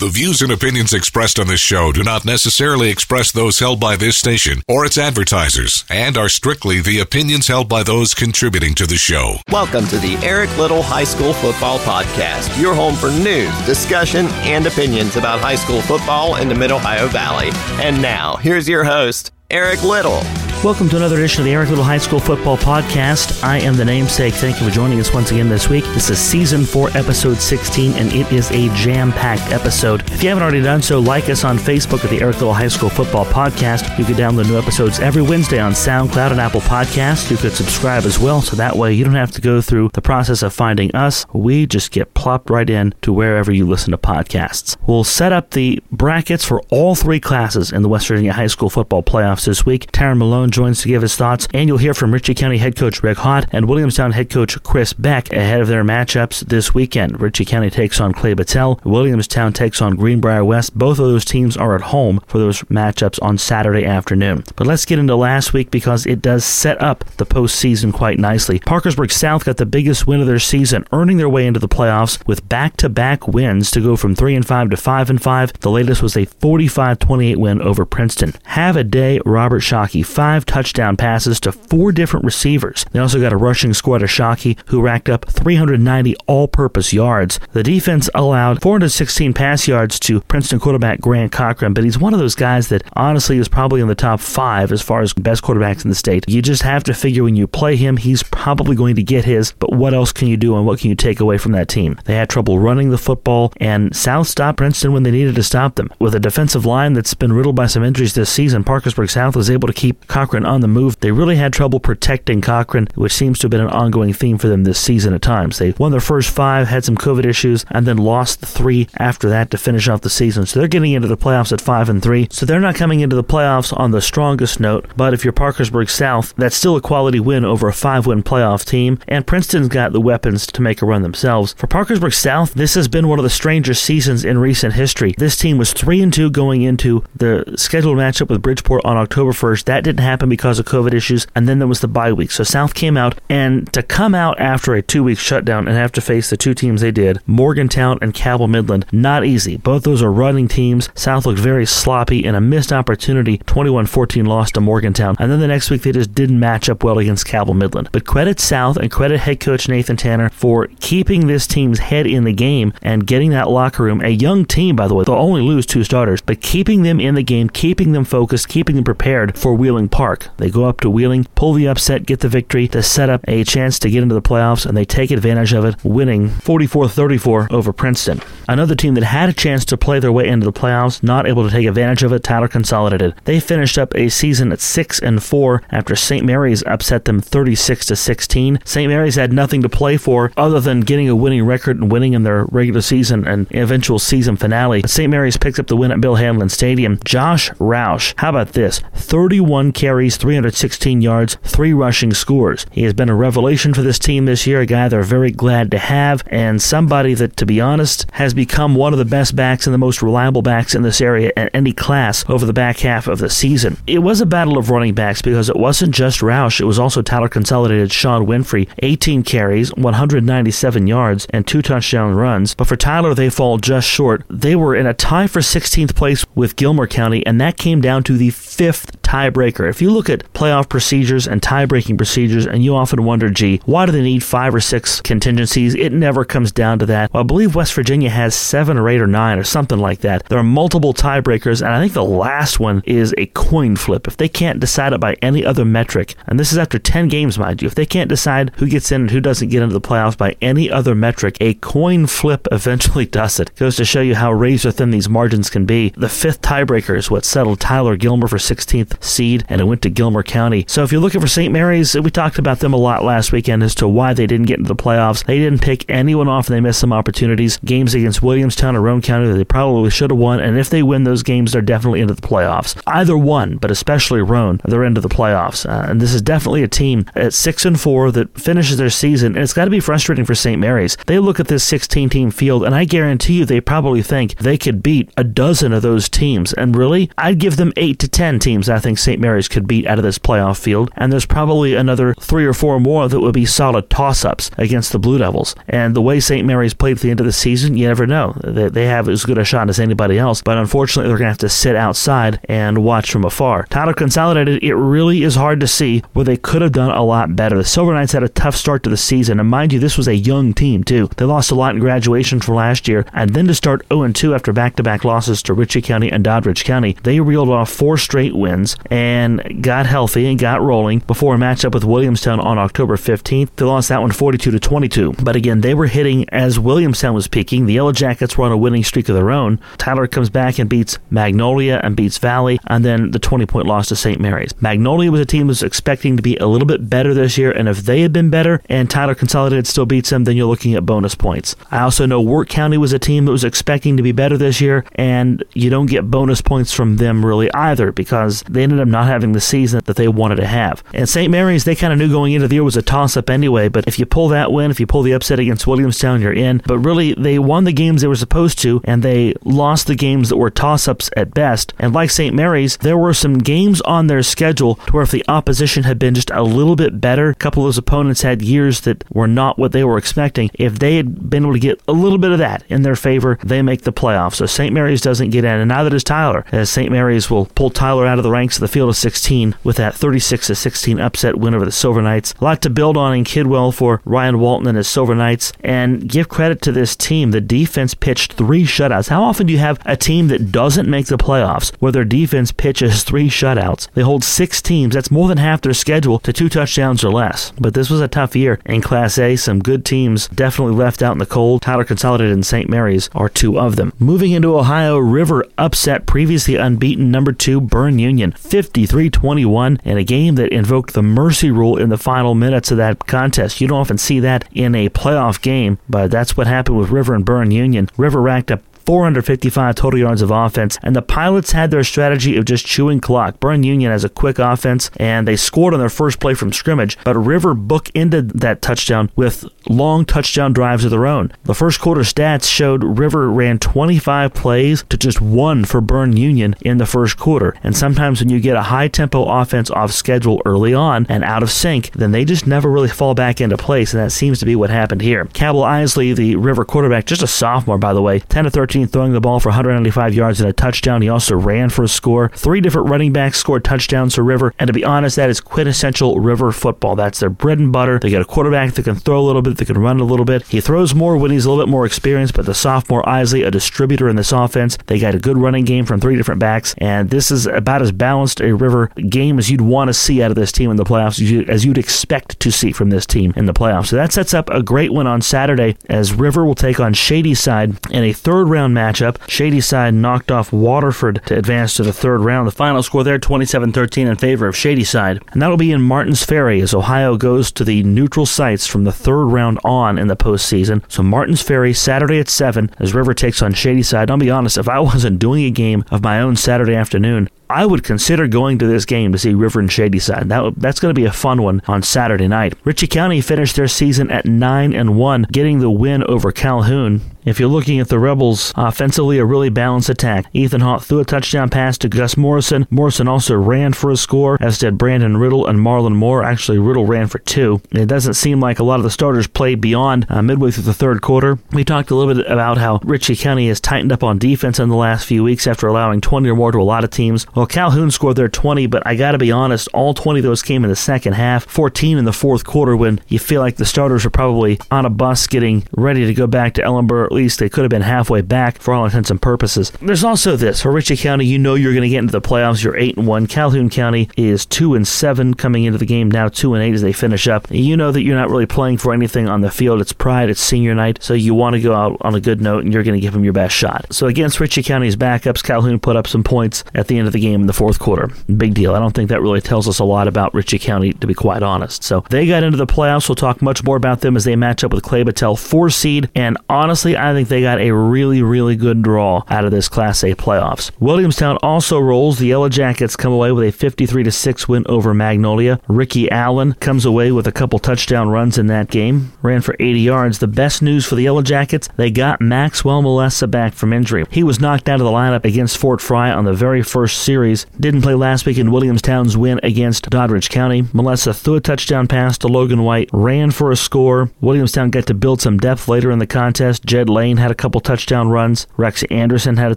The views and opinions expressed on this show do not necessarily express those held by this station or its advertisers and are strictly the opinions held by those contributing to the show. Welcome to the Eric Little High School Football Podcast, your home for news, discussion, and opinions about high school football in the Mid Ohio Valley. And now, here's your host, Eric Little. Welcome to another edition of the Eric Little High School Football Podcast. I am the namesake. Thank you for joining us once again this week. This is season four, episode 16, and it is a jam packed episode. If you haven't already done so, like us on Facebook at the Eric Little High School Football Podcast. You can download new episodes every Wednesday on SoundCloud and Apple Podcasts. You could subscribe as well, so that way you don't have to go through the process of finding us. We just get plopped right in to wherever you listen to podcasts. We'll set up the brackets for all three classes in the West Virginia High School Football Playoffs this week. Taryn Malone joins to give his thoughts, and you'll hear from Ritchie County head coach Rick Haught and Williamstown head coach Chris Beck ahead of their matchups this weekend. Ritchie County takes on Clay Battelle, Williamstown takes on Greenbrier West. Both of those teams are at home for those matchups on Saturday afternoon. But let's get into last week because it does set up the postseason quite nicely. Parkersburg South got the biggest win of their season, earning their way into the playoffs with back-to-back wins to go from 3 and 5 to 5 and 5. The latest was a 45-28 win over Princeton. Have a day, Robert Shockey. Five touchdown passes to four different receivers. They also got a rushing squad of Shockey who racked up 390 all-purpose yards. The defense allowed 416 pass yards to Princeton quarterback Grant Cochran, but he's one of those guys that honestly is probably in the top five as far as best quarterbacks in the state. You just have to figure when you play him, he's probably going to get his, but what else can you do and what can you take away from that team? They had trouble running the football, and South stopped Princeton when they needed to stop them. With a defensive line that's been riddled by some injuries this season, Parkersburg South was able to keep Cochran on the move. They really had trouble protecting Cochran, which seems to have been an ongoing theme for them this season at times. They won their first five, had some COVID issues, and then lost the three after that to finish off the season. So they're getting into the playoffs at five and three. So they're not coming into the playoffs on the strongest note. But if you're Parkersburg South, that's still a quality win over a five-win playoff team. And Princeton's got the weapons to make a run themselves. For Parkersburg South, this has been one of the strangest seasons in recent history. This team was three and two going into the scheduled matchup with Bridgeport on October 1st. That didn't happen because of COVID issues, and then there was the bye week. So South came out, and to come out after a two week shutdown and have to face the two teams they did, Morgantown and Cabell Midland, not easy. Both those are running teams. South looked very sloppy and a missed opportunity, 21 14 loss to Morgantown. And then the next week they just didn't match up well against Cabell Midland. But credit South and credit head coach Nathan Tanner for keeping this team's head in the game and getting that locker room, a young team, by the way, they'll only lose two starters, but keeping them in the game, keeping them focused, keeping them prepared for Wheeling Park. They go up to Wheeling, pull the upset, get the victory to set up a chance to get into the playoffs, and they take advantage of it, winning 44 34 over Princeton. Another team that had a chance to play their way into the playoffs, not able to take advantage of it, Tyler Consolidated. They finished up a season at 6 and 4 after St. Mary's upset them 36 to 16. St. Mary's had nothing to play for other than getting a winning record and winning in their regular season and eventual season finale. St. Mary's picks up the win at Bill Hanlon Stadium. Josh Roush, how about this? 31 carries, 316 yards, three rushing scores. He has been a revelation for this team this year, a guy they're very glad to have, and somebody that, to be honest, has become one of the best backs and the most reliable backs in this area at any class over the back half of the season. It was a battle of running backs because it wasn't just Roush, it was also Tyler Consolidated Sean Winfrey, 18 carries, 197 yards, and two touchdown runs. But for Tyler, they fall just short. They were in a tie for 16th place with Gilmer County, and that came down to the fifth tiebreaker. If you look at playoff procedures and tie-breaking procedures, and you often wonder, gee, why do they need five or six contingencies? It never comes down to that. Well, I believe West Virginia has seven or eight or nine or something like that. There are multiple tiebreakers, and I think the last one is a coin flip. If they can't decide it by any other metric, and this is after 10 games, mind you, if they can't decide who gets in and who doesn't get into the playoffs by any other metric, a coin flip eventually does it. Goes to show you how razor thin these margins can be. The fifth tiebreaker is what settled Tyler Gilmer for 16th seed, and it went to Gilmer County. So if you're looking for St. Mary's, we talked about them a lot last weekend as to why they didn't get into the playoffs. They didn't pick anyone off and they missed some opportunities. Games against Williamstown or Roan County that they probably should have won, and if they win those games, they're definitely into the playoffs. Either one, but especially Roan, they're into the playoffs. Uh, and this is definitely a team at six and four that finishes their season, and it's got to be frustrating for St. Mary's. They look at this 16 team field, and I guarantee you they probably think they could beat a dozen of those teams. And really, I'd give them eight to ten teams I think St. Mary's could could beat out of this playoff field, and there's probably another three or four more that would be solid toss ups against the Blue Devils. And the way St. Mary's played at the end of the season, you never know. They, they have as good a shot as anybody else, but unfortunately, they're going to have to sit outside and watch from afar. Tyler Consolidated, it really is hard to see where they could have done a lot better. The Silver Knights had a tough start to the season, and mind you, this was a young team, too. They lost a lot in graduation from last year, and then to start 0 2 after back to back losses to Ritchie County and Doddridge County, they reeled off four straight wins and got healthy and got rolling before a matchup with Williamstown on October 15th. They lost that one 42 to 22. But again, they were hitting as Williamstown was peaking. The Yellow Jackets were on a winning streak of their own. Tyler comes back and beats Magnolia and beats Valley, and then the 20 point loss to St. Mary's. Magnolia was a team that was expecting to be a little bit better this year, and if they had been better and Tyler Consolidated still beats them, then you're looking at bonus points. I also know Wirt County was a team that was expecting to be better this year, and you don't get bonus points from them really either because they ended up not having the season that they wanted to have. And St. Mary's, they kind of knew going into the year was a toss up anyway, but if you pull that win, if you pull the upset against Williamstown, you're in. But really, they won the games they were supposed to, and they lost the games that were toss ups at best. And like St. Mary's, there were some games on their schedule to where if the opposition had been just a little bit better, a couple of those opponents had years that were not what they were expecting. If they had been able to get a little bit of that in their favor, they make the playoffs. So St. Mary's doesn't get in, and neither does Tyler, as St. Mary's will pull Tyler out of the ranks of the field of 16 with that 36 16 upset win over the Silver Knights. A lot to build on in Kidwell for Ryan Walton and his Silver Knights, and give credit to this team. The defense pitched three shutouts. How often do you have a team that doesn't make the playoffs where their defense pitches three shutouts? They hold six teams. That's more than half their schedule to two touchdowns or less. But this was a tough year in Class A. Some good teams definitely left out in the cold. Tyler Consolidated and St. Mary's are two of them. Moving into Ohio, River upset previously unbeaten number two Union 53 21 in a game that invoked the mercy rule in the final minutes of that contest. You don't often see that in a playoff game, but that's what happened with River and Berne Union. River racked up 455 total yards of offense, and the Pilots had their strategy of just chewing clock. Berne Union has a quick offense, and they scored on their first play from scrimmage, but River bookended that touchdown with long touchdown drives of their own. The first quarter stats showed River ran 25 plays to just one for Berne Union in the first quarter, and sometimes when you get a high tempo offense off schedule early on and out of sync, then they just never really fall back into place, and that seems to be what happened here. Cabell Isley, the River quarterback, just a sophomore by the way, 10 to 13 throwing the ball for 195 yards and a touchdown. He also ran for a score. Three different running backs scored touchdowns for River, and to be honest, that is quintessential River football. That's their bread and butter. They got a quarterback that can throw a little bit, that can run a little bit. He throws more when he's a little bit more experienced, but the sophomore Isley, a distributor in this offense, they got a good running game from three different backs, and this is about as balanced a River game as you'd want to see out of this team in the playoffs, as you'd expect to see from this team in the playoffs. So that sets up a great one on Saturday as River will take on Shadyside in a third round matchup. Shadyside knocked off Waterford to advance to the third round. The final score there 27 13 in favor of Shadyside. And that'll be in Martins Ferry as Ohio goes to the neutral sites from the third round on in the postseason. So Martins Ferry Saturday at 7 as River takes on Shadyside. I'll be honest, if I wasn't doing a game of my own Saturday afternoon, I would consider going to this game to see River and Shadyside. That that's going to be a fun one on Saturday night. Ritchie County finished their season at nine and one, getting the win over Calhoun. If you're looking at the Rebels offensively, a really balanced attack. Ethan Haught threw a touchdown pass to Gus Morrison. Morrison also ran for a score, as did Brandon Riddle and Marlon Moore. Actually, Riddle ran for two. It doesn't seem like a lot of the starters played beyond uh, midway through the third quarter. We talked a little bit about how Ritchie County has tightened up on defense in the last few weeks after allowing 20 or more to a lot of teams. Well, Calhoun scored their 20, but I got to be honest, all 20 of those came in the second half, 14 in the fourth quarter when you feel like the starters are probably on a bus getting ready to go back to Ellenboro. At least they could have been halfway back for all intents and purposes. There's also this for Ritchie County, you know you're going to get into the playoffs. You're 8 and 1. Calhoun County is 2 and 7 coming into the game, now 2 and 8 as they finish up. You know that you're not really playing for anything on the field. It's pride, it's senior night, so you want to go out on a good note and you're going to give them your best shot. So against Ritchie County's backups, Calhoun put up some points at the end of the game in the fourth quarter. Big deal. I don't think that really tells us a lot about Ritchie County, to be quite honest. So they got into the playoffs. We'll talk much more about them as they match up with Clay Battelle, four seed. And honestly, I think they got a really, really good draw out of this Class A playoffs. Williamstown also rolls. The Yellow Jackets come away with a 53 to 6 win over Magnolia. Ricky Allen comes away with a couple touchdown runs in that game. Ran for 80 yards. The best news for the Yellow Jackets, they got Maxwell Molessa back from injury. He was knocked out of the lineup against Fort Frye on the very first series series. Didn't play last week in Williamstown's win against Doddridge County. Melissa threw a touchdown pass to Logan White, ran for a score. Williamstown got to build some depth later in the contest. Jed Lane had a couple touchdown runs. Rex Anderson had a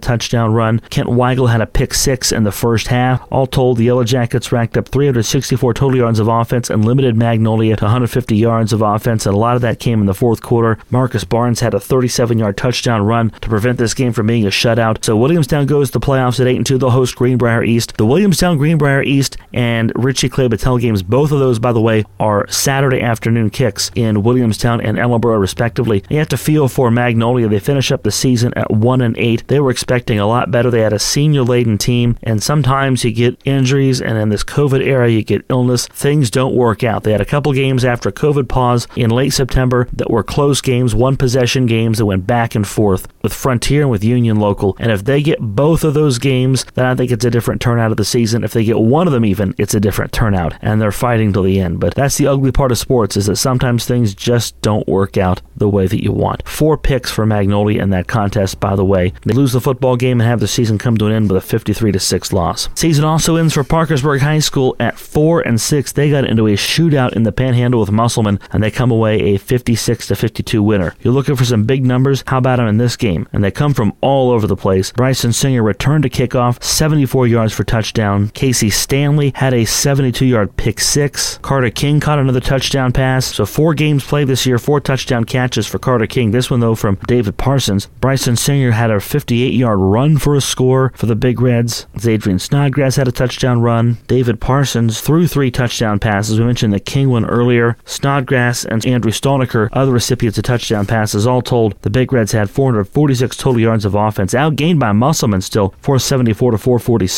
touchdown run. Kent Weigel had a pick six in the first half. All told, the Yellow Jackets racked up 364 total yards of offense and limited Magnolia to 150 yards of offense, and a lot of that came in the fourth quarter. Marcus Barnes had a 37 yard touchdown run to prevent this game from being a shutout. So Williamstown goes to the playoffs at 8 and 2. They'll host Greenbrier East. The Williamstown Greenbrier East and Ritchie Clay Battelle games, both of those, by the way, are Saturday afternoon kicks in Williamstown and Ellenboro, respectively. You have to feel for Magnolia. They finish up the season at 1 and 8. They were expecting a lot better. They had a senior laden team, and sometimes you get injuries, and in this COVID era, you get illness. Things don't work out. They had a couple games after COVID pause in late September that were close games, one possession games that went back and forth with Frontier and with Union Local. And if they get both of those games, then I think it's a different turnout of the season. If they get one of them even, it's a different turnout, and they're fighting till the end. But that's the ugly part of sports is that sometimes things just don't work out the way that you want. Four picks for Magnolia in that contest, by the way. They lose the football game and have the season come to an end with a 53 to 6 loss. Season also ends for Parkersburg High School at 4 and 6. They got into a shootout in the Panhandle with Musselman, and they come away a 56 to 52 winner. You're looking for some big numbers. How about them in this game? And they come from all over the place. Bryson Singer returned to kickoff, 74 yards for touchdown. Casey Stanley had a 72 yard pick six. Carter King caught another touchdown pass. So four games played this year, four touchdown catches for Carter King. This one though from David Parsons. Bryson Singer had a 58 yard run for a score for the Big Reds. Zadrian Snodgrass had a touchdown run. David Parsons threw three touchdown passes. We mentioned the King one earlier. Snodgrass and Andrew Stolniker, other recipients of touchdown passes. All told, the Big Reds had 446 total yards of offense, outgained by Musselman still, 474 to 446.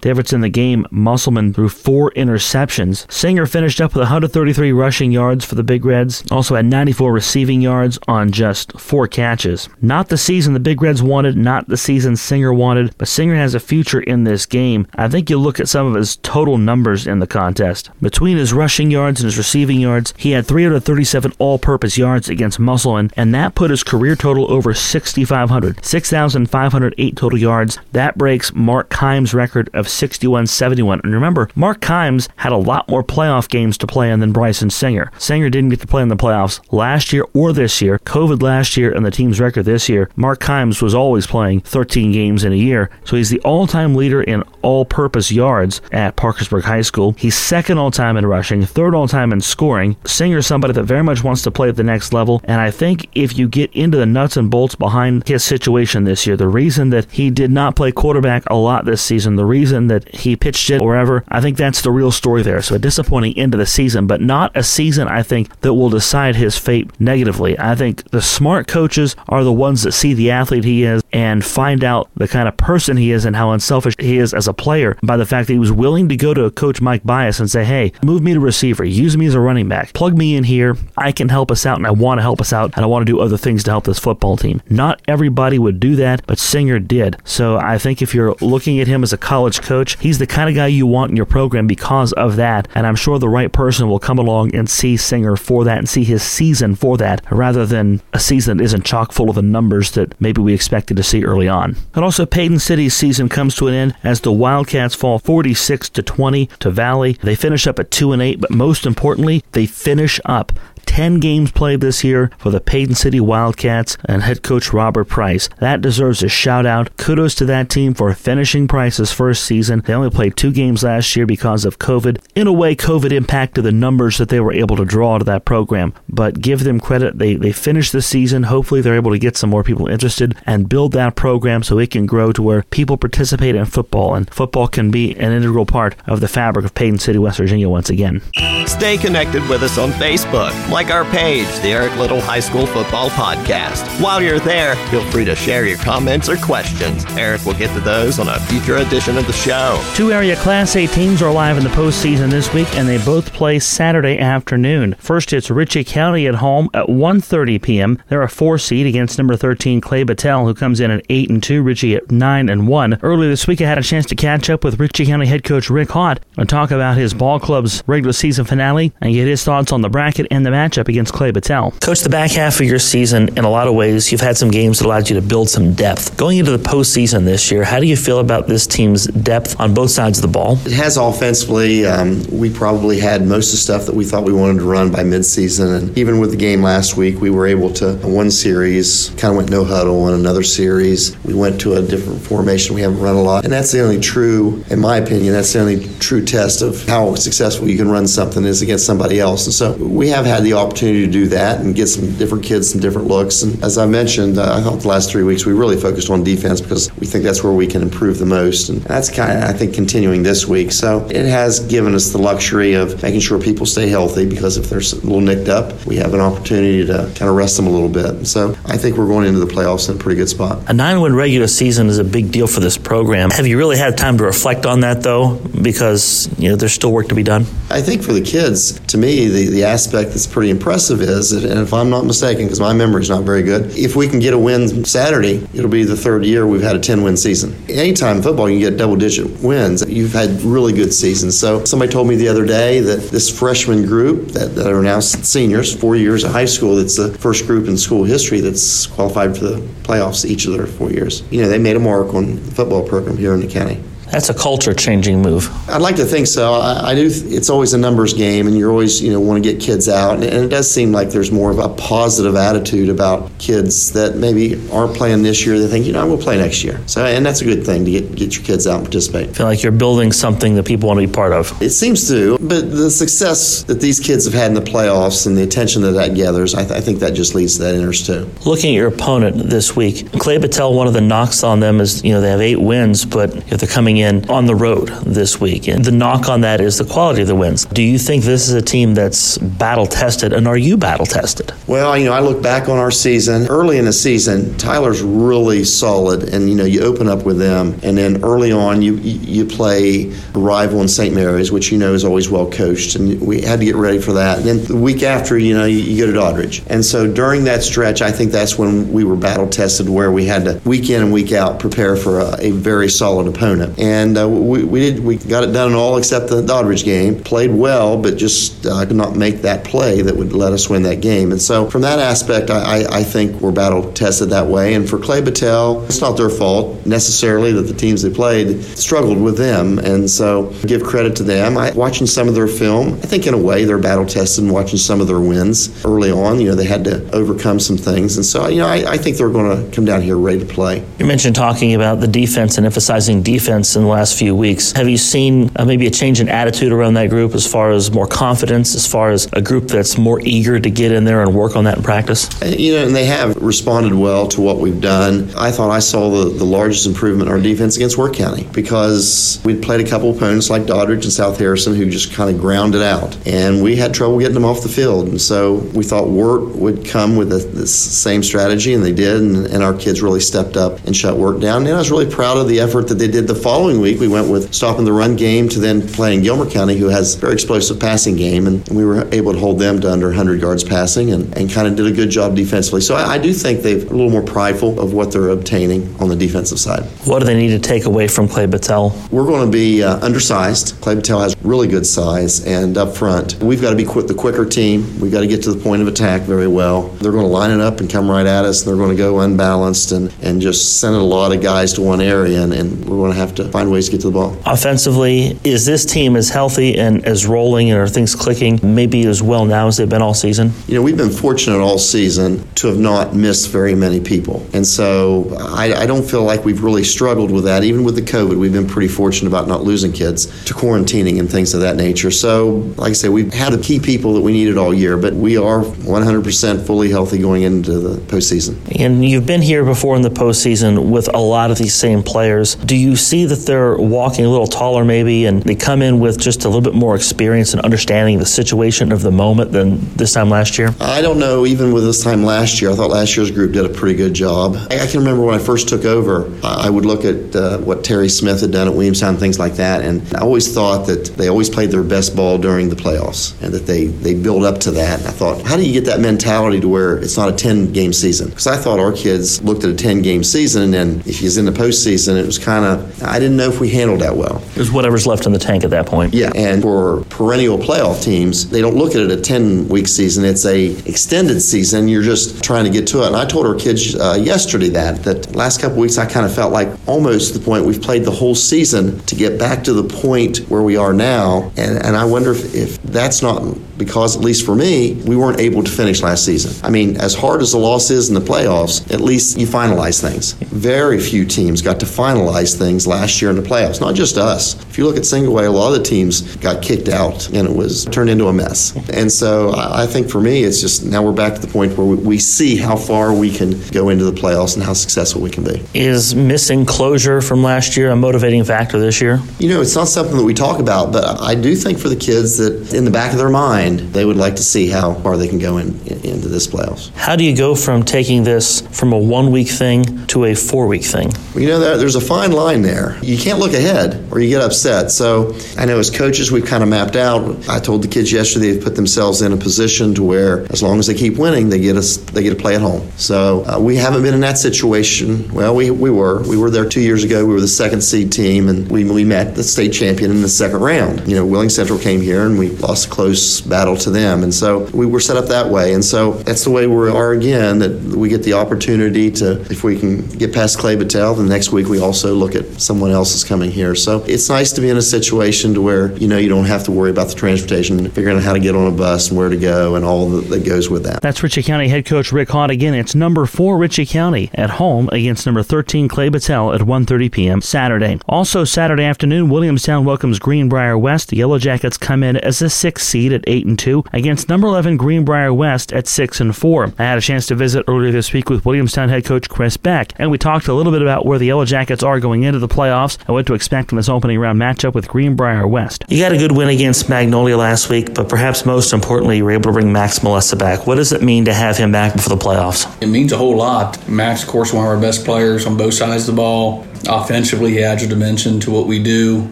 Difference in the game, Musselman threw four interceptions. Singer finished up with 133 rushing yards for the Big Reds, also had 94 receiving yards on just four catches. Not the season the Big Reds wanted, not the season Singer wanted, but Singer has a future in this game. I think you look at some of his total numbers in the contest. Between his rushing yards and his receiving yards, he had 337 all purpose yards against Musselman, and that put his career total over 6,500. 6,508 total yards. That breaks Mark Kimes' record of 61-71. And remember, Mark Kimes had a lot more playoff games to play in than Bryson Singer. Singer didn't get to play in the playoffs last year or this year. COVID last year and the team's record this year. Mark Kimes was always playing 13 games in a year, so he's the all-time leader in all-purpose yards at Parkersburg High School. He's second all-time in rushing, third all-time in scoring. Singer's somebody that very much wants to play at the next level, and I think if you get into the nuts and bolts behind his situation this year, the reason that he did not play quarterback a lot this season, the reason that he pitched it wherever, I think that's the real story there. So a disappointing end to the season, but not a season I think that will decide his fate negatively. I think the smart coaches are the ones that see the athlete he is and find out the kind of person he is and how unselfish he is as a player by the fact that he was willing to go to coach Mike Byus and say, "Hey, move me to receiver, use me as a running back, plug me in here. I can help us out and I want to help us out and I want to do other things to help this football team." Not everybody would do that, but Singer did. So I think if you're looking at him as a college coach, he's the kind of guy you want in your program because of that. And I'm sure the right person will come along and see Singer for that and see his season for that rather than a season that isn't chock full of the numbers that maybe we expected to see early on. And also, Paden City's season comes to an end as the Wildcats fall 46 to 20 to Valley. They finish up at 2 and 8, but most importantly, they finish up 10 games played this year for the Paden City Wildcats and head coach Robert Price. That deserves a shout out. Kudos to that team for finishing Price's first season. They only played two games last year because of COVID. In a way, COVID impacted the numbers that they were able to draw to that program, but give them credit. They, they finished the season. Hopefully, they're able to get some more people interested and build that program so it can grow to where people participate in football and football can be an integral part of the fabric of Paden City, West Virginia once again. Stay connected with us on Facebook. Our page, the Eric Little High School Football Podcast. While you're there, feel free to share your comments or questions. Eric will get to those on a future edition of the show. Two area Class A teams are alive in the postseason this week, and they both play Saturday afternoon. First, it's Ritchie County at home at 1:30 p.m. They're a four seed against number 13 Clay Battelle, who comes in at eight and two. Ritchie at nine and one. Earlier this week, I had a chance to catch up with Ritchie County head coach Rick Haught and talk about his ball club's regular season finale and get his thoughts on the bracket and the matchup against Clay Battelle. Coach, the back half of your season, in a lot of ways, you've had some games that allowed you to build some depth. Going into the postseason this year, how do you feel about this team's depth on both sides of the ball? It has offensively. Um, we probably had most of the stuff that we thought we wanted to run by midseason. And even with the game last week, we were able to, one series, kind of went no huddle, and another series, we went to a different formation we haven't run a lot. And that's the only true, in my opinion, that's the only true test of how successful you can run something is against somebody else. And so we have had the opportunity to do that and get some different kids some different looks. And as I mentioned, uh, I thought the last three weeks we really focused on defense because we think that's where we can improve the most. And that's kind of, I think, continuing this week. So it has given us the luxury of making sure people stay healthy because if they're a little nicked up, we have an opportunity to kind of rest them a little bit. So I think we're going into the playoffs in a pretty good spot. A nine win regular season is a big deal for this program. Have you really had time to reflect on that, though? Because, you know, there's still work to be done? I think for the kids, to me, the, the aspect that's pretty impressive is, and if I'm not mistaken, because my memory is not very good, if we can get a win Saturday, it'll be the third year we've had a 10 win season. Anytime in football you get double digit wins, you've had really good seasons. So somebody told me the other day that this freshman group that, that are now seniors, four years of high school, that's the first group in school history that's qualified for the playoffs each of their four years. You know, they made a mark on the football program here in the county. That's a culture changing move. I'd like to think so. I, I, do. It's always a numbers game, and you're always, you know, want to get kids out. And, and, it does seem like there's more of a positive attitude about kids that maybe aren't playing this year. They think, you know, I will play next year. So, and that's a good thing to get get your kids out and participate. I feel like you're building something that people want to be part of. It seems to, but the success that these kids have had in the playoffs and the attention that that gathers, I, th- I think that just leads to that interest too. Looking at your opponent this week, Clay Battelle, one of the knocks on them is, you know, they have eight wins, but if they're coming in on the road this week. And the knock on that is the quality of the wins. Do you think this is a team that's battle tested, and are you battle tested? Well, you know, I look back on our season. Early in the season, Tyler's really solid, and you know, you open up with them, and then early on, you you play a rival in St. Mary's, which you know is always well coached, and we had to get ready for that. And then the week after, you know, you, you go to Doddridge, and so during that stretch, I think that's when we were battle tested, where we had to week in and week out prepare for a, a very solid opponent, and uh, we, we did we got it done in all except the Doddridge game. Played well, but just uh, could not make that play that would let us win that game. And so from that aspect, I, I, I think we're battle tested that way. And for Clay Battelle, it's not their fault necessarily that the teams they played struggled with them. And so give credit to them. I, watching some of their film, I think in a way they're battle tested and watching some of their wins early on. You know, they had to overcome some things. And so, you know, I, I think they're going to come down here ready to play. You mentioned talking about the defense and emphasizing defense in the last few weeks. Have you seen uh, maybe a change in attitude around that group as far as more confidence, as far as a group that's more eager to get in there and work on that in practice? Uh, you know, and they have responded well to what we've done. I thought I saw the, the largest improvement in our defense against Wirt County because we'd played a couple opponents like Doddridge and South Harrison who just kind of grounded out. And we had trouble getting them off the field. And so we thought Wirt would come with the same strategy, and they did. And, and our kids really stepped up and shut Wirt down. And I was really proud of the effort that they did the following week. We went with stopping the run game to then playing Gilmer County, who has a very explosive passing game, and we were able to hold them to under 100 yards passing and, and kind of did a good job defensively. So I, I do think they're a little more prideful of what they're obtaining on the defensive side. What do they need to take away from Clay Battelle? We're going to be uh, undersized. Clay Battelle has really good size, and up front, we've got to be the quicker team. We've got to get to the point of attack very well. They're going to line it up and come right at us, and they're going to go unbalanced and, and just send a lot of guys to one area, and, and we're going to have to find ways to get to the ball. Offensively, is this team as healthy and as rolling and are things clicking maybe as well now as they've been all season? You know, we've been fortunate all season to have not missed very many people. And so I, I don't feel like we've really struggled with that. Even with the COVID, we've been pretty fortunate about not losing kids to quarantining and things of that nature. So, like I said, we've had the key people that we needed all year, but we are 100% fully healthy going into the postseason. And you've been here before in the postseason with a lot of these same players. Do you see they're walking a little taller maybe and they come in with just a little bit more experience and understanding the situation of the moment than this time last year? I don't know. Even with this time last year, I thought last year's group did a pretty good job. I, can remember when I first took over, I would look at uh, what Terry Smith had done at Williamstown, things like that, and I always thought that they always played their best ball during the playoffs and that they, they build up to that. And I thought, how do you get that mentality to where it's not a 10 game season? Because I thought our kids looked at a 10 game season, and if he's in the postseason, it was kind of, I didn't didn't know if we handled that well. There's whatever's left in the tank at that point. Yeah, and for perennial playoff teams, they don't look at it a 10 week season. It's a extended season. You're just trying to get to it. And I told our kids uh, yesterday that that last couple weeks I kind of felt like almost the point we've played the whole season to get back to the point where we are now. And, and I wonder if, if that's not because, at least for me, we weren't able to finish last season. I mean, as hard as the loss is in the playoffs, at least you finalize things. Very few teams got to finalize things last year in the playoffs, not just us. You look at single A, a lot of the teams got kicked out and it was turned into a mess. And so I think for me, it's just now we're back to the point where we see how far we can go into the playoffs and how successful we can be. Is missing closure from last year a motivating factor this year? You know, it's not something that we talk about, but I do think for the kids that in the back of their mind, they would like to see how far they can go in, in, into this playoffs. How do you go from taking this from a one week thing to a four week thing? Well, you know, there's a fine line there. You can't look ahead or you get upset. So I know as coaches, we've kind of mapped out. I told the kids yesterday they've put themselves in a position to where as long as they keep winning, they get us they get to play at home. So uh, we haven't been in that situation. Well, we, we were. We were there two years ago. We were the second seed team, and we, we met the state champion in the second round. You know, Wheeling Central came here, and we lost a close battle to them. And so we were set up that way. And so that's the way we are again, that we get the opportunity to, if we can get past Clay Battelle, the next week we also look at someone else is coming here. So it's nice to be in a situation to where, you know, you don't have to worry about the transportation, figuring out how to get on a bus and where to go and all that goes with that. That's Ritchie County head coach Rick Haught. Again, it's number four Ritchie County at home against number 13 Clay Battelle at 1.30 p.m. Saturday. Also Saturday afternoon, Williamstown welcomes Greenbrier West. The Yellow Jackets come in as a sixth seed at 8 and 2 against number 11 Greenbrier West at 6 and 4. I had a chance to visit earlier this week with Williamstown head coach Chris Beck, and we talked a little bit about where the Yellow Jackets are going into the playoffs and what to expect in this opening round matchup with Greenbrier West. You got a good win against Magnolia last week, but perhaps most importantly, you were able to bring Max Malessa back. What does it mean to have him back before the playoffs? It means a whole lot. Max, of course, one of our best players on both sides of the ball. Offensively, he adds a dimension to what we do.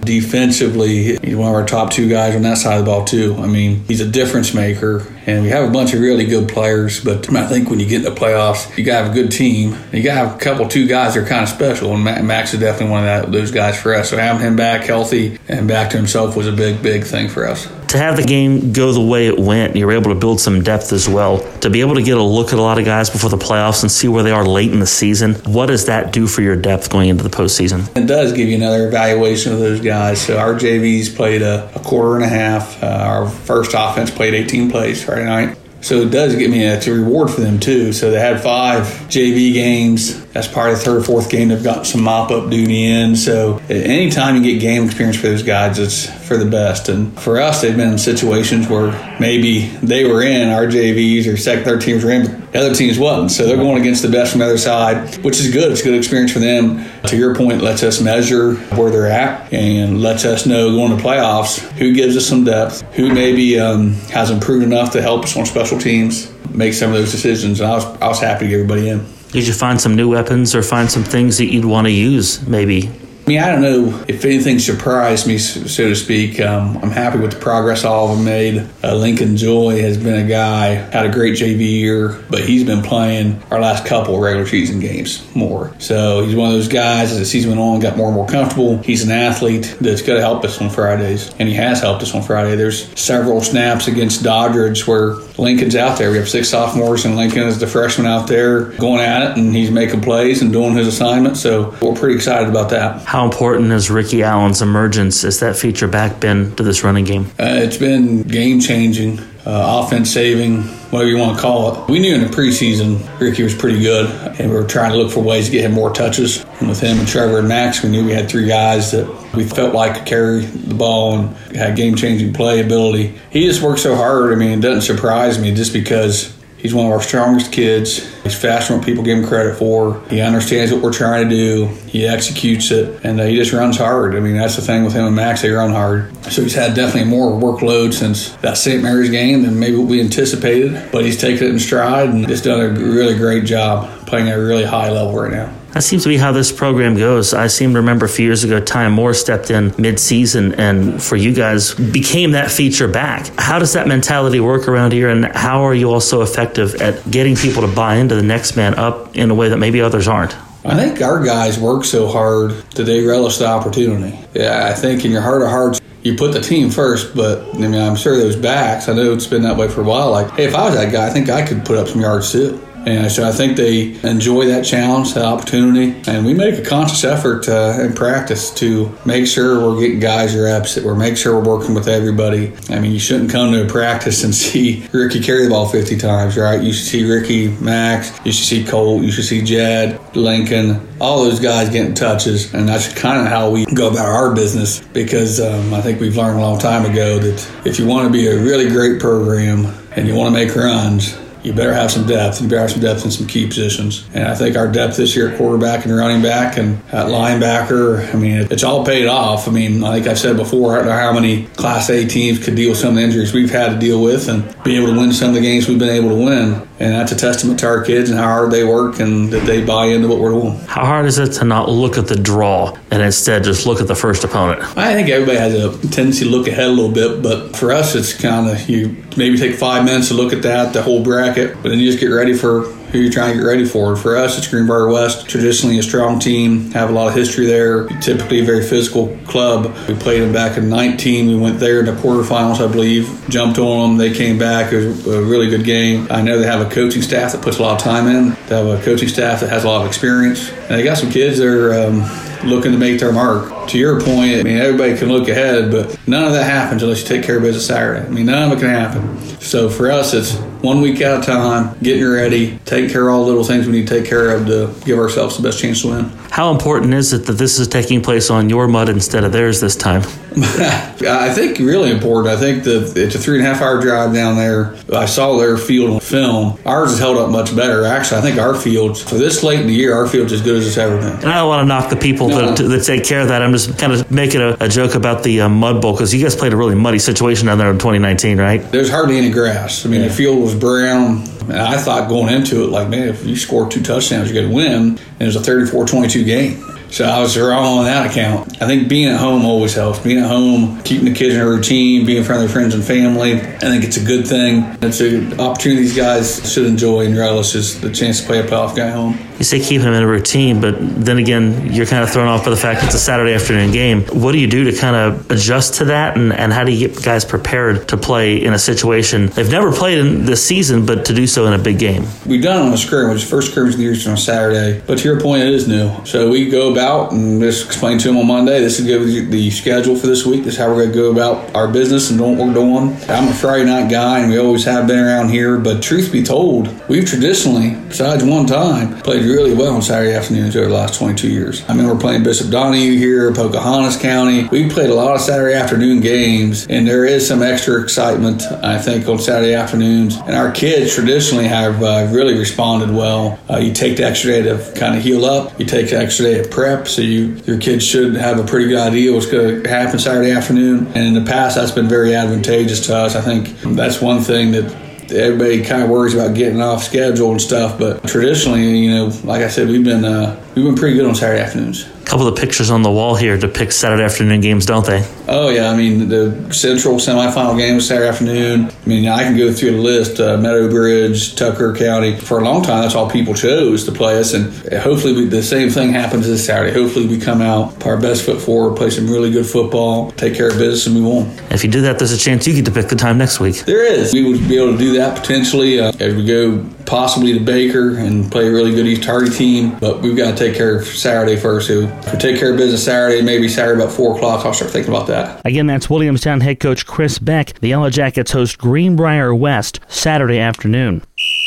Defensively, he's one of our top two guys on that side of the ball, too. I mean, he's a difference maker. And we have a bunch of really good players, but I think when you get in the playoffs, you got to have a good team. You got to have a couple, two guys that are kind of special. And Max is definitely one of that, those guys for us. So having him back healthy and back to himself was a big, big thing for us to have the game go the way it went, you were able to build some depth as well. To be able to get a look at a lot of guys before the playoffs and see where they are late in the season, what does that do for your depth going into the postseason? It does give you another evaluation of those guys. So our JVs played a, a quarter and a half. Uh, our first offense played 18 plays Friday night. So it does give me a, it's a reward for them too. So they had five JV games. That's part of the third or fourth game. They've got some mop up duty in. So anytime you get game experience for those guys, it's for the best. And for us, they've been in situations where maybe they were in, our JVs or second, third teams were in, but the other teams wasn't. So they're going against the best from the other side, which is good. It's a good experience for them. To your point, lets us measure where they're at and lets us know going to playoffs who gives us some depth, who maybe um, has improved enough to help us on special teams, make some of those decisions. And I was, I was happy to get everybody in. Did you find some new weapons or find some things that you'd want to use maybe I mean, I don't know if anything surprised me, so to speak. Um, I'm happy with the progress all of them made. Uh, Lincoln Joy has been a guy, had a great JV year, but he's been playing our last couple regular season games more. So he's one of those guys as the season went on, got more and more comfortable. He's an athlete that's going to help us on Fridays, and he has helped us on Friday. There's several snaps against Doddridge where Lincoln's out there. We have six sophomores, and Lincoln is the freshman out there going at it, and he's making plays and doing his assignment. So we're pretty excited about that. How important has Ricky Allen's emergence as that feature back been to this running game? Uh, it's been game changing, uh, offense saving, whatever you want to call it. We knew in the preseason Ricky was pretty good, and we were trying to look for ways to get him more touches. And with him and Trevor and Max, we knew we had three guys that we felt like could carry the ball and had game changing play ability. He just worked so hard. I mean, it doesn't surprise me just because He's one of our strongest kids. He's faster than people give him credit for. He understands what we're trying to do. He executes it, and uh, he just runs hard. I mean, that's the thing with him and Max; they run hard. So he's had definitely more workload since that St. Mary's game than maybe we anticipated. But he's taken it in stride and just done a really great job playing at a really high level right now. That seems to be how this program goes. I seem to remember a few years ago, Ty Moore stepped in mid-season, and for you guys, became that feature back. How does that mentality work around here, and how are you all so effective at getting people to buy into the next man up in a way that maybe others aren't? I think our guys work so hard that they relish the opportunity. Yeah, I think in your heart of hearts, you put the team first, but I mean, I'm sure those backs, I know it's been that way for a while. Like, hey, if I was that guy, I think I could put up some yards too. And so I think they enjoy that challenge, that opportunity. And we make a conscious effort uh, in practice to make sure we're getting guys reps, that we're making sure we're working with everybody. I mean, you shouldn't come to a practice and see Ricky carry the ball 50 times, right? You should see Ricky, Max, you should see Colt, you should see Jed, Lincoln, all those guys getting touches. And that's kind of how we go about our business because um, I think we've learned a long time ago that if you want to be a really great program and you want to make runs, you better have some depth. You better have some depth in some key positions. And I think our depth this year at quarterback and running back and at linebacker, I mean, it's all paid off. I mean, like I've said before, I don't know how many Class A teams could deal with some of the injuries we've had to deal with and be able to win some of the games we've been able to win. And that's a testament to our kids and how hard they work and that they buy into what we're doing. How hard is it to not look at the draw and instead just look at the first opponent? I think everybody has a tendency to look ahead a little bit, but for us, it's kind of you maybe take five minutes to look at that, the whole bracket, but then you just get ready for who you're trying to get ready for. For us, it's Greenbrier West, traditionally a strong team, have a lot of history there, typically a very physical club. We played them back in 19. We went there in the quarterfinals, I believe, jumped on them. They came back. It was a really good game. I know they have a coaching staff that puts a lot of time in, they have a coaching staff that has a lot of experience, and they got some kids that are um, looking to make their mark. To your point, I mean, everybody can look ahead, but none of that happens unless you take care of business Saturday. I mean, none of it can happen. So for us, it's one week at a time, getting ready, taking care of all the little things we need to take care of to give ourselves the best chance to win. How important is it that this is taking place on your mud instead of theirs this time? I think really important. I think that it's a three and a half hour drive down there. I saw their field on film. Ours has held up much better. Actually, I think our fields, for this late in the year, our field's as good as it's ever been. And I don't want to knock the people No. that, that take care of that. I'm just kind of making a, a joke about the uh, Mud Bowl because you guys played a really muddy situation down there in 2019, right? There's hardly any grass. I mean, the field was brown. And I thought going into it, like, man, if you score two touchdowns, you're going to win. And it was a 34 22 game. So I was wrong on that account. I think being at home always helps. Being at home, keeping the kids in a routine, being in front of their friends and family. I think it's a good thing. It's an opportunity these guys should enjoy and relish is the chance to play a playoff guy home. You say keeping them in a routine, but then again, you're kind of thrown off by the fact it's a Saturday afternoon game. What do you do to kind of adjust to that, and, and how do you get guys prepared to play in a situation they've never played in this season, but to do so in a big game? We've done it on a scrimmage. First scrimmage of the year on Saturday. But to your point, it is new. So we go about and just explain to them on Monday. This is the schedule for this week. This is how we're going to go about our business and doing what we're doing. I'm a Friday night guy, and we always have been around here. But truth be told, we've traditionally, besides one time, played really well on Saturday afternoons over the last 22 years. I mean, we're playing Bishop Donahue here, Pocahontas County. We played a lot of Saturday afternoon games, and there is some extra excitement, I think, on Saturday afternoons. And our kids traditionally have uh, really responded well. Uh, you take the extra day to kind of heal up. You take the extra day of prep, so you your kids should have a pretty good idea what's going to happen Saturday afternoon. And in the past, that's been very advantageous to us. I think that's one thing that everybody kind of worries about getting off schedule and stuff. But traditionally, you know, like I said, we've been uh, we've been pretty good on Saturday afternoons. A couple of the pictures on the wall here depict Saturday afternoon games, don't they? Oh yeah, I mean the Central semifinal game was Saturday afternoon. I mean I can go through the list: uh, Meadow Bridge, Tucker County. For a long time, that's all people chose to play us, and hopefully we, the same thing happens this Saturday. Hopefully we come out, put our best foot forward, play some really good football, take care of business, and move on. If you do that, there's a chance you get to pick the time next week. There is. We would be able to do that potentially uh, as we go possibly to Baker and play a really good East Hardy team. But we've got to take care of Saturday first. So if we take care of business Saturday, maybe Saturday about four o'clock, I'll start thinking about that. Again, that's Williamstown head coach Chris Beck. The Yellow Jackets host Greenbrier West Saturday afternoon.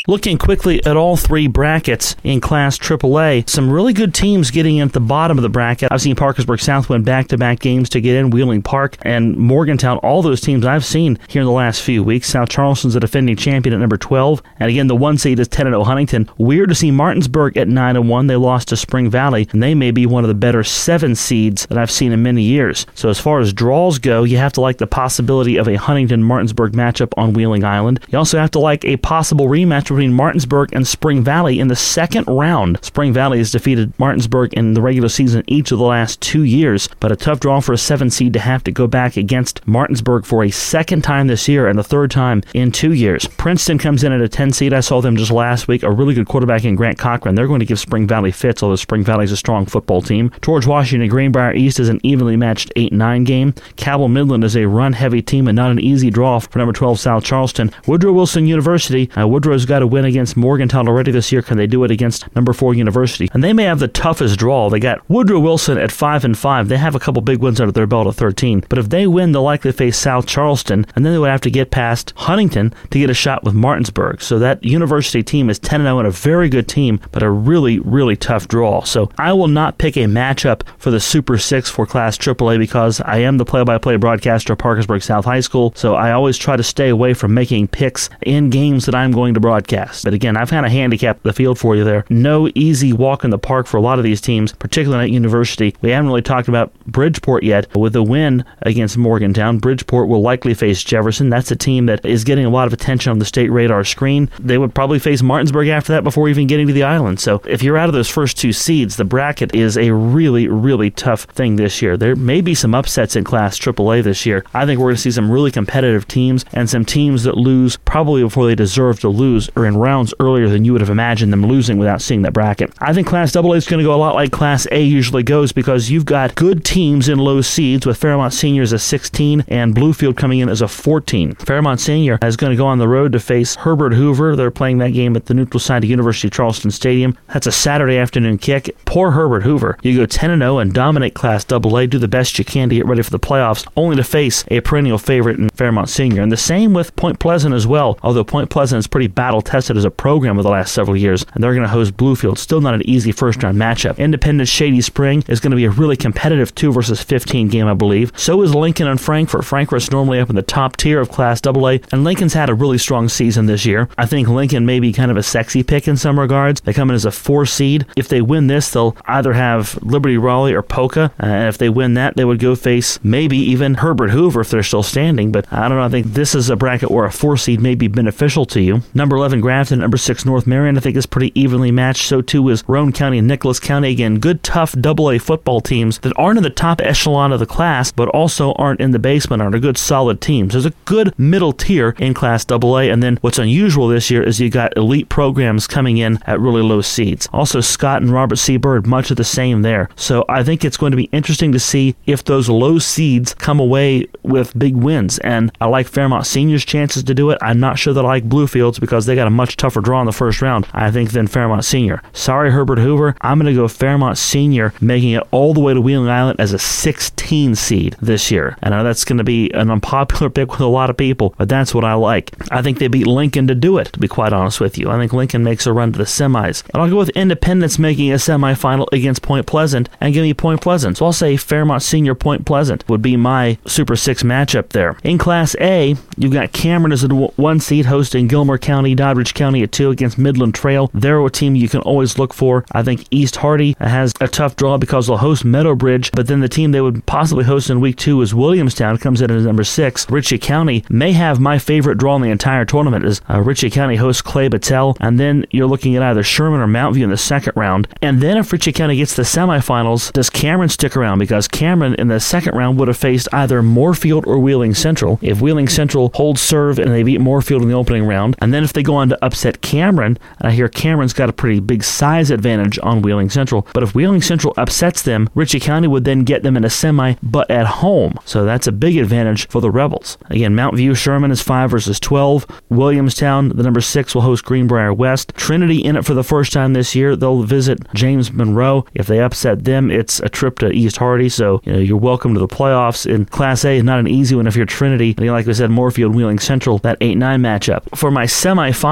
Looking quickly at all three brackets in Class AAA, some really good teams getting in at the bottom of the bracket. I've seen Parkersburg South win back to back games to get in, Wheeling Park and Morgantown, all those teams I've seen here in the last few weeks. South Charleston's the defending champion at number 12. And again, the one seed is 10 0 Huntington. Weird to see Martinsburg at 9 and 1. They lost to Spring Valley, and they may be one of the better seven seeds that I've seen in many years. So, as far as draws go, you have to like the possibility of a Huntington Martinsburg matchup on Wheeling Island. You also have to like a possible rematch between Martinsburg and Spring Valley in the second round. Spring Valley has defeated Martinsburg in the regular season each of the last two years, but a tough draw for a seven seed to have to go back against Martinsburg for a second time this year and the third time in two years. Princeton comes in at a 10 seed. I saw them just last week. A really good quarterback in Grant Cochran. They're going to give Spring Valley fits, although Spring Valley is a strong football team. George Washington Greenbrier East is an evenly matched 8 9 game. Cabell Midland is a run heavy team and not an easy draw for number 12 South Charleston. Woodrow Wilson University. Uh, Woodrow's got a win against Morgantown already this year. Can they do it against number 4 University? And they may have the toughest draw. They got Woodrow Wilson at 5 and 5. They have a couple big wins under their belt at 13. But if they win, they'll likely face South Charleston, and then they would have to get past Huntington to get a shot with Martinsburg. So that University team is 10 0 and a very good team, but a really, really tough draw. So I will not pick a matchup for the Super 6 for Class AAA because I am the play by play broadcaster at Parkersburg South High School. So I always try to stay away from making picks in games that I'm going to broadcast. But again, I've kind of handicapped the field for you there. No easy walk in the park for a lot of these teams, particularly at University. We haven't really talked about Bridgeport yet. But with a win against Morgantown, Bridgeport will likely face Jefferson. That's a team that is getting a lot of attention on the state radar screen. They would probably face Martinsburg after that before even getting to the island. So if you're out of those first two seeds, the bracket is a really, really tough thing this year. There may be some upsets in Class AAA this year. I think we're going to see some really competitive teams and some teams that lose probably before they deserve to lose in rounds earlier than you would have imagined them losing without seeing that bracket. I think Class AA is going to go a lot like Class A usually goes because you've got good teams in low seeds with Fairmont Senior as a 16 and Bluefield coming in as a 14. Fairmont Senior is going to go on the road to face Herbert Hoover. They're playing that game at the neutral side of University of Charleston Stadium. That's a Saturday afternoon kick. Poor Herbert Hoover. You go 10 0 and dominate Class AA, do the best you can to get ready for the playoffs, only to face a perennial favorite in Fairmont Senior. And the same with Point Pleasant as well, although Point Pleasant is pretty battle tested as a program over the last several years, and they're going to host Bluefield. Still not an easy first round matchup. Independence Shady Spring is going to be a really competitive 2 versus 15 game, I believe. So is Lincoln and Frankfort. Frankfort's normally up in the top tier of Class AA, and Lincoln's had a really strong season this year. I think Lincoln may be kind of a sexy pick in some regards. They come in as a four seed. If they win this, they'll either have Liberty Raleigh or Poca, uh, and if they win that, they would go face maybe even Herbert Hoover if they're still standing. But I don't know. I think this is a bracket where a four seed may be beneficial to you. Number 11 Grafton, number six North Marion, I think is pretty evenly matched. So too is Roane County and Nicholas County. Again, good, tough Double A football teams that aren't in the top echelon of the class, but also aren't in the basement, aren't a good, solid teams. There's a good middle tier in Class Double A, and then what's unusual this year is you got elite programs coming in at really low seeds. Also, Scott and Robert C. Byrd, much of the same there. So I think it's going to be interesting to see if those low seeds come away with big wins. And I like Fairmont Senior's chances to do it. I'm not sure that I like Bluefields because they got a much tougher draw in the first round, I think, than Fairmont Senior. Sorry, Herbert Hoover. I'm going to go Fairmont Senior, making it all the way to Wheeling Island as a 16 seed this year. And I know that's going to be an unpopular pick with a lot of people, but that's what I like. I think they beat Lincoln to do it, to be quite honest with you. I think Lincoln makes a run to the semis. And I'll go with Independence making a semifinal against Point Pleasant and give me Point Pleasant. So I'll say Fairmont Senior Point Pleasant would be my Super 6 matchup there. In Class A, you've got Cameron as a one seed hosting Gilmer County, Doddridge County at two against Midland Trail. They're a team you can always look for. I think East Hardy has a tough draw because they'll host Meadowbridge, but then the team they would possibly host in week two is Williamstown, comes in at number six. Ritchie County may have my favorite draw in the entire tournament as uh, Ritchie County hosts Clay Battelle, and then you're looking at either Sherman or Mountview in the second round. And then if Ritchie County gets the semifinals, does Cameron stick around? Because Cameron in the second round would have faced either Moorfield or Wheeling Central. If Wheeling Central holds serve and they beat Moorfield in the opening round, and then if they go on to upset Cameron, and I hear Cameron's got a pretty big size advantage on Wheeling Central, but if Wheeling Central upsets them, Ritchie County would then get them in a semi, but at home. So that's a big advantage for the Rebels. Again, Mount View Sherman is 5 versus 12. Williamstown, the number 6, will host Greenbrier West. Trinity in it for the first time this year. They'll visit James Monroe. If they upset them, it's a trip to East Hardy. So you know, you're welcome to the playoffs. In Class A, not an easy one if you're Trinity. And like I said, Moorfield, Wheeling Central, that 8 9 matchup. For my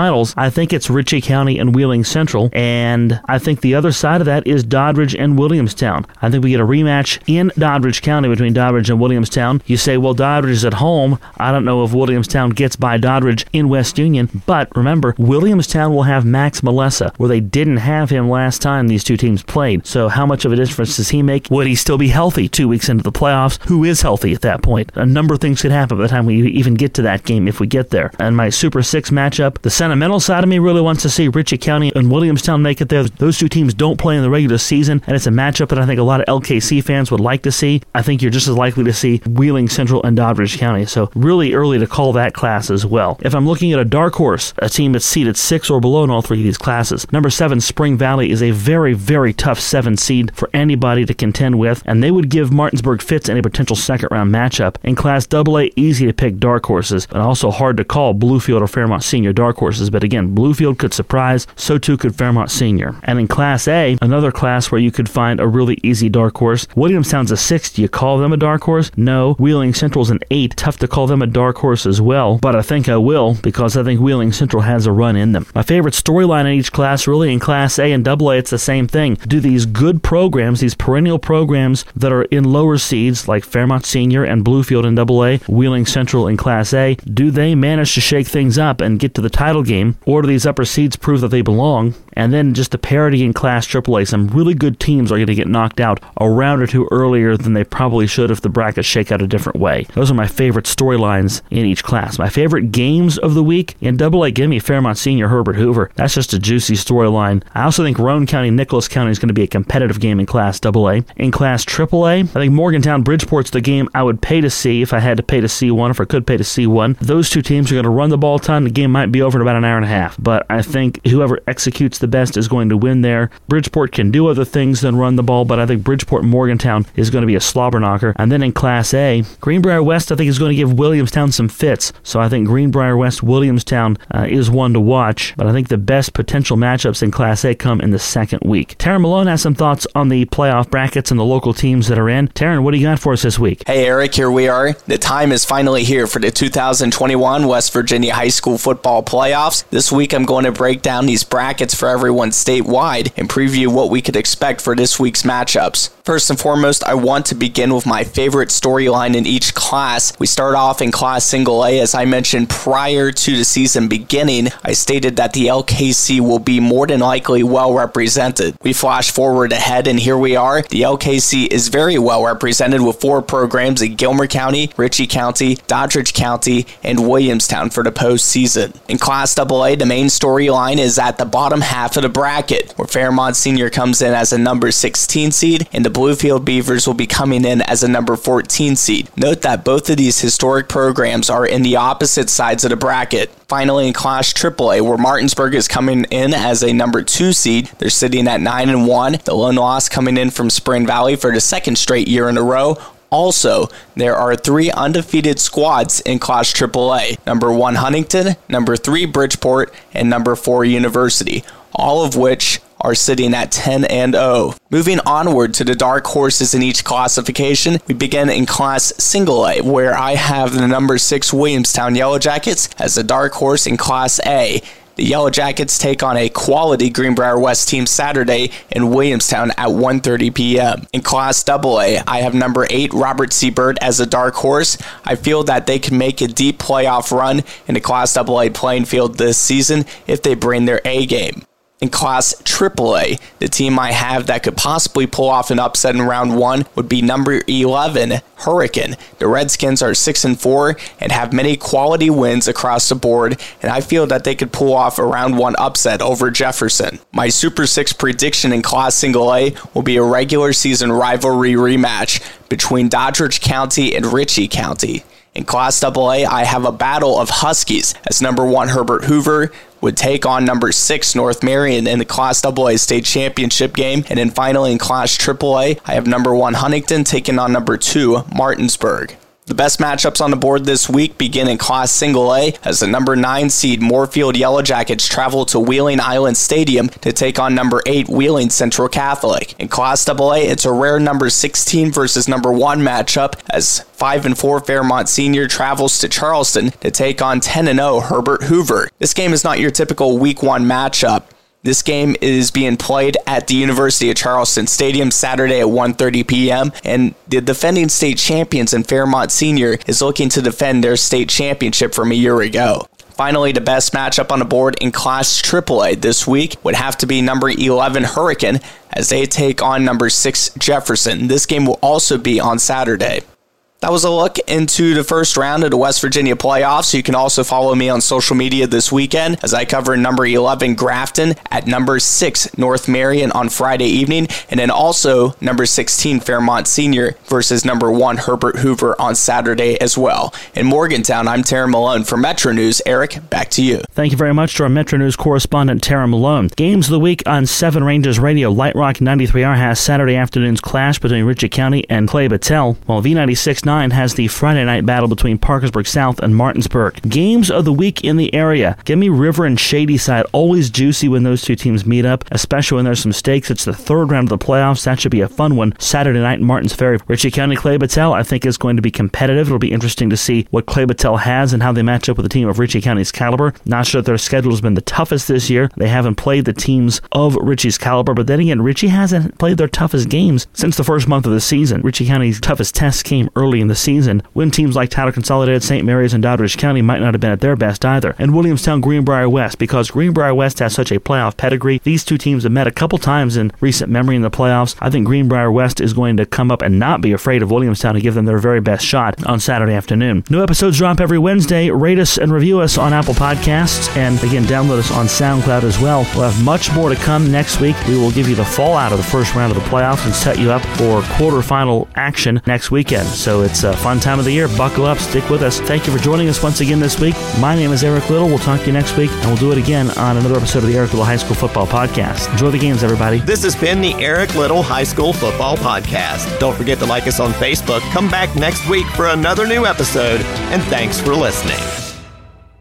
semifinals, I think it's Ritchie County and Wheeling Central. And I think the other side of that is Doddridge and Williamstown. I think we get a rematch in Doddridge County between Doddridge and Williamstown. You say, well, Doddridge is at home. I don't know if Williamstown gets by Doddridge in West Union, but remember, Williamstown will have Max Malessa, where they didn't have him last time these two teams played. So, how much of a difference does he make? Would he still be healthy two weeks into the playoffs? Who is healthy at that point? A number of things could happen by the time we even get to that game if we get there. And my Super Six matchup, the sentimental side of me really wants to see Ritchie County and Williamstown make it there. Those two teams don't play in the regular season, and it's a matchup that I think a lot of LKC fans would like to see. I think you're just as likely to see Wheeling Central and Doddridge County. So, really early to call that class as well. If I'm looking at a dark horse, a team that's seeded six or below in all three of these classes, number seven, Spring Valley, is a very, very tough seven seed for anybody to contend with, and they would give Martinsburg fits any potential second round matchup. In Class AA, easy to pick dark horses, and also hard to call Bluefield or Fairmont Senior dark horses. But again, Bluefield could surprise, so too could Fairmont Senior. And in Class A, another class where you could find a really easy dark horse, Williamstown's a six. Do you call them a dark horse? No. Wheeling Central's an eight. Tough to call them a dark horse as well, but I think I will because I think Wheeling Central has a run in them. My favorite storyline in each class, really in Class A and AA, it's the same thing. Do these good programs, these perennial programs that are in lower seeds like Fairmont Senior and Bluefield in AA, Wheeling Central in Class A, do they manage to shake things up and get to the title game, or do these upper seeds prove that they belong? And then just the parity in Class AAA, some really good teams are going to get knocked out a round or two earlier than they probably should if the brackets shake out a different way. Those are my favorite storylines in each class. My favorite games of the week in AA, give me Fairmont Senior Herbert Hoover. That's just a juicy storyline. I also think Roane County Nicholas County is going to be a competitive game in Class AA. In Class AAA, I think Morgantown Bridgeport's the game I would pay to see if I had to pay to see one, if I could pay to see one. Those two teams are going to run the ball a ton. The game might be over in about an hour and a half, but I think whoever executes the best is going to win there. Bridgeport can do other things than run the ball, but I think Bridgeport Morgantown is going to be a slobber knocker. And then in Class A, Greenbrier West, I think, is going to give Williamstown some fits. So I think Greenbrier West Williamstown uh, is one to watch, but I think the best potential matchups in Class A come in the second week. Taryn Malone has some thoughts on the playoff brackets and the local teams that are in. Taryn, what do you got for us this week? Hey, Eric, here we are. The time is finally here for the 2021 West Virginia High School Football Playoffs. This week, I'm going to break down these brackets for everyone statewide and preview what we could expect for this week's matchups. First and foremost, I want to begin with my favorite storyline in each class. We start off in Class Single A. As I mentioned prior to the season beginning, I stated that the LKC will be more than likely well represented. We flash forward ahead, and here we are. The LKC is very well represented with four programs in Gilmer County, Ritchie County, Doddridge County, and Williamstown for the postseason. In Class AA, the main storyline is at the bottom half of the bracket, where Fairmont Senior comes in as a number 16 seed, and the Bluefield Beavers will be coming in as a number 14 seed. Note that both of these historic programs are in the opposite sides of the bracket. Finally, in Class AAA, where Martinsburg is coming in as a number two seed, they're sitting at nine and one. The lone loss coming in from Spring Valley for the second straight year in a row. Also, there are three undefeated squads in Class AAA number one Huntington, number three Bridgeport, and number four University, all of which are sitting at 10 and 0. Moving onward to the dark horses in each classification, we begin in Class Single A, where I have the number 6 Williamstown Yellow Jackets as the dark horse in Class A. The Yellow Jackets take on a quality Greenbrier West team Saturday in Williamstown at 1:30 p.m. In Class AA, I have number 8 Robert C. Byrd as a dark horse. I feel that they can make a deep playoff run in the Class AA playing field this season if they bring their A game in Class AAA. The team I have that could possibly pull off an upset in round one would be number 11, Hurricane. The Redskins are 6 and 4 and have many quality wins across the board, and I feel that they could pull off a round one upset over Jefferson. My Super 6 prediction in Class Single A will be a regular season rivalry rematch between Doddridge County and Ritchie County. In Class AA, I have a battle of Huskies as number one Herbert Hoover would take on number six North Marion in the Class AA state championship game. And then finally in Class AAA, I have number one Huntington taking on number two Martinsburg. The best matchups on the board this week begin in Class Single A as the number 9 seed Moorfield Yellow Jackets travel to Wheeling Island Stadium to take on number 8 Wheeling Central Catholic. In Class AA, it's a rare number 16 versus number 1 matchup as 5 and 4 Fairmont Senior travels to Charleston to take on 10 and 0 Herbert Hoover. This game is not your typical week 1 matchup. This game is being played at the University of Charleston Stadium Saturday at 1:30 p.m. and the defending state champions in Fairmont Senior is looking to defend their state championship from a year ago. Finally, the best matchup on the board in Class AAA this week would have to be number 11 Hurricane as they take on number 6 Jefferson. This game will also be on Saturday. That was a look into the first round of the West Virginia playoffs. You can also follow me on social media this weekend as I cover number 11 Grafton at number 6 North Marion on Friday evening, and then also number 16 Fairmont Senior versus number 1 Herbert Hoover on Saturday as well. In Morgantown, I'm Tara Malone for Metro News. Eric, back to you. Thank you very much to our Metro News correspondent Tara Malone. Games of the week on 7 Rangers Radio. Light Rock 93R has Saturday afternoon's clash between Ritchie County and Clay Battelle, while V96 9 has the Friday night battle between Parkersburg South and Martinsburg. Games of the week in the area. Give me River and Shadyside. Always juicy when those two teams meet up, especially when there's some stakes. It's the third round of the playoffs. That should be a fun one. Saturday night in Martins Ferry. Ritchie County Clay Battelle, I think, is going to be competitive. It'll be interesting to see what Clay Battelle has and how they match up with a team of Ritchie County's caliber. Not sure that their schedule has been the toughest this year. They haven't played the teams of Ritchie's caliber, but then again, Ritchie hasn't played their toughest games since the first month of the season. Ritchie County's toughest test came early in the season when teams like Tyler Consolidated, St. Mary's, and Doddridge County might not have been at their best either. And Williamstown Greenbrier West, because Greenbrier West has such a playoff pedigree. These two teams have met a couple times in recent memory in the playoffs. I think Greenbrier West is going to come up and not be afraid of Williamstown and give them their very best shot on Saturday afternoon. New episodes drop every Wednesday. Rate us and review us on Apple Podcasts, and again, download us on SoundCloud as well. We'll have much more to come next week. We will give you the fallout of the first round of the playoffs and set you up for quarterfinal action next weekend. So it's a fun time of the year. Buckle up, stick with us. Thank you for joining us once again this week. My name is Eric Little. We'll talk to you next week, and we'll do it again on another episode of the Eric Little High School Football Podcast. Enjoy the games, everybody. This has been the Eric Little High School Football Podcast. Don't forget to like us on Facebook. Come back next week for another new episode, and thanks for listening.